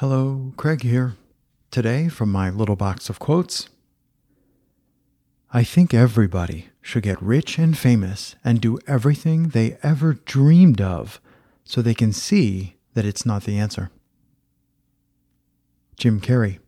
Hello, Craig here. Today, from my little box of quotes I think everybody should get rich and famous and do everything they ever dreamed of so they can see that it's not the answer. Jim Carrey.